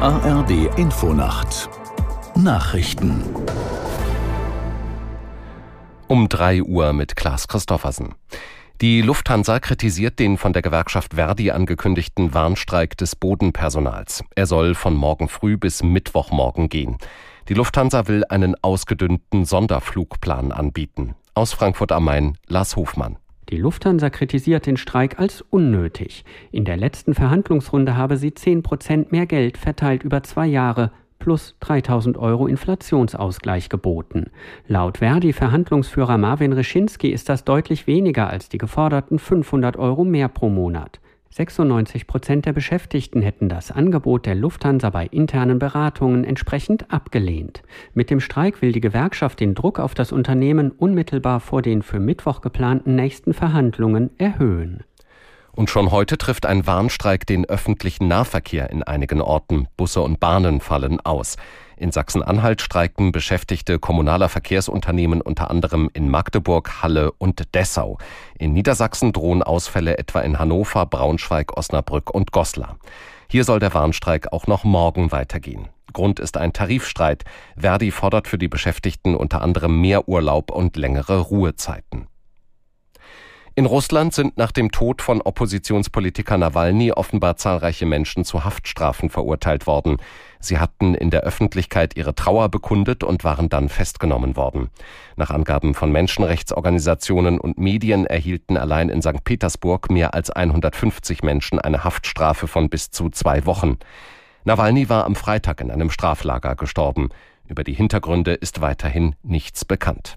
ARD Infonacht Nachrichten um 3 Uhr mit Klaas Christoffersen. Die Lufthansa kritisiert den von der Gewerkschaft Verdi angekündigten Warnstreik des Bodenpersonals. Er soll von morgen früh bis Mittwochmorgen gehen. Die Lufthansa will einen ausgedünnten Sonderflugplan anbieten. Aus Frankfurt am Main, Lars Hofmann. Die Lufthansa kritisiert den Streik als unnötig. In der letzten Verhandlungsrunde habe sie 10 Prozent mehr Geld verteilt über zwei Jahre plus 3000 Euro Inflationsausgleich geboten. Laut Verdi-Verhandlungsführer Marvin Reschinski ist das deutlich weniger als die geforderten 500 Euro mehr pro Monat. 96 Prozent der Beschäftigten hätten das Angebot der Lufthansa bei internen Beratungen entsprechend abgelehnt. Mit dem Streik will die Gewerkschaft den Druck auf das Unternehmen unmittelbar vor den für Mittwoch geplanten nächsten Verhandlungen erhöhen. Und schon heute trifft ein Warnstreik den öffentlichen Nahverkehr in einigen Orten. Busse und Bahnen fallen aus. In Sachsen-Anhalt streikten Beschäftigte kommunaler Verkehrsunternehmen unter anderem in Magdeburg, Halle und Dessau. In Niedersachsen drohen Ausfälle etwa in Hannover, Braunschweig, Osnabrück und Goslar. Hier soll der Warnstreik auch noch morgen weitergehen. Grund ist ein Tarifstreit. Verdi fordert für die Beschäftigten unter anderem mehr Urlaub und längere Ruhezeiten. In Russland sind nach dem Tod von Oppositionspolitiker Nawalny offenbar zahlreiche Menschen zu Haftstrafen verurteilt worden. Sie hatten in der Öffentlichkeit ihre Trauer bekundet und waren dann festgenommen worden. Nach Angaben von Menschenrechtsorganisationen und Medien erhielten allein in St. Petersburg mehr als 150 Menschen eine Haftstrafe von bis zu zwei Wochen. Nawalny war am Freitag in einem Straflager gestorben. Über die Hintergründe ist weiterhin nichts bekannt.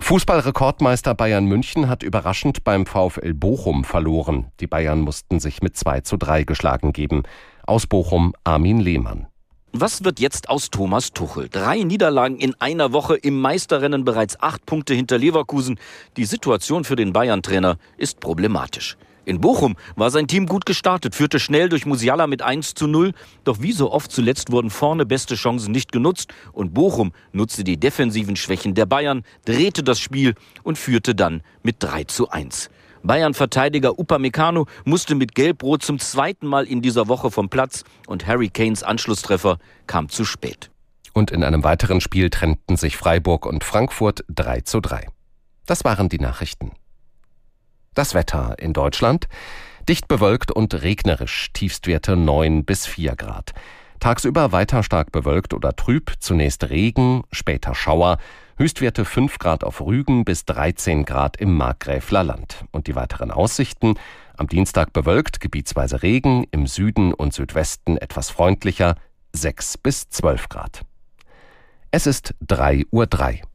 Fußballrekordmeister Bayern München hat überraschend beim VfL Bochum verloren. Die Bayern mussten sich mit 2 zu 3 geschlagen geben. Aus Bochum Armin Lehmann. Was wird jetzt aus Thomas Tuchel? Drei Niederlagen in einer Woche im Meisterrennen, bereits acht Punkte hinter Leverkusen. Die Situation für den Bayern-Trainer ist problematisch. In Bochum war sein Team gut gestartet, führte schnell durch Musiala mit 1 zu 0. Doch wie so oft zuletzt wurden vorne beste Chancen nicht genutzt und Bochum nutzte die defensiven Schwächen der Bayern, drehte das Spiel und führte dann mit 3 zu 1. Bayern-Verteidiger Upamecano musste mit Gelb-Rot zum zweiten Mal in dieser Woche vom Platz und Harry Kanes Anschlusstreffer kam zu spät. Und in einem weiteren Spiel trennten sich Freiburg und Frankfurt 3 zu 3. Das waren die Nachrichten. Das Wetter in Deutschland. Dicht bewölkt und regnerisch, Tiefstwerte 9 bis 4 Grad. Tagsüber weiter stark bewölkt oder trüb, zunächst Regen, später Schauer, Höchstwerte 5 Grad auf Rügen bis 13 Grad im Markgräfler Land. Und die weiteren Aussichten? Am Dienstag bewölkt, gebietsweise Regen, im Süden und Südwesten etwas freundlicher, 6 bis 12 Grad. Es ist 3.03 Uhr.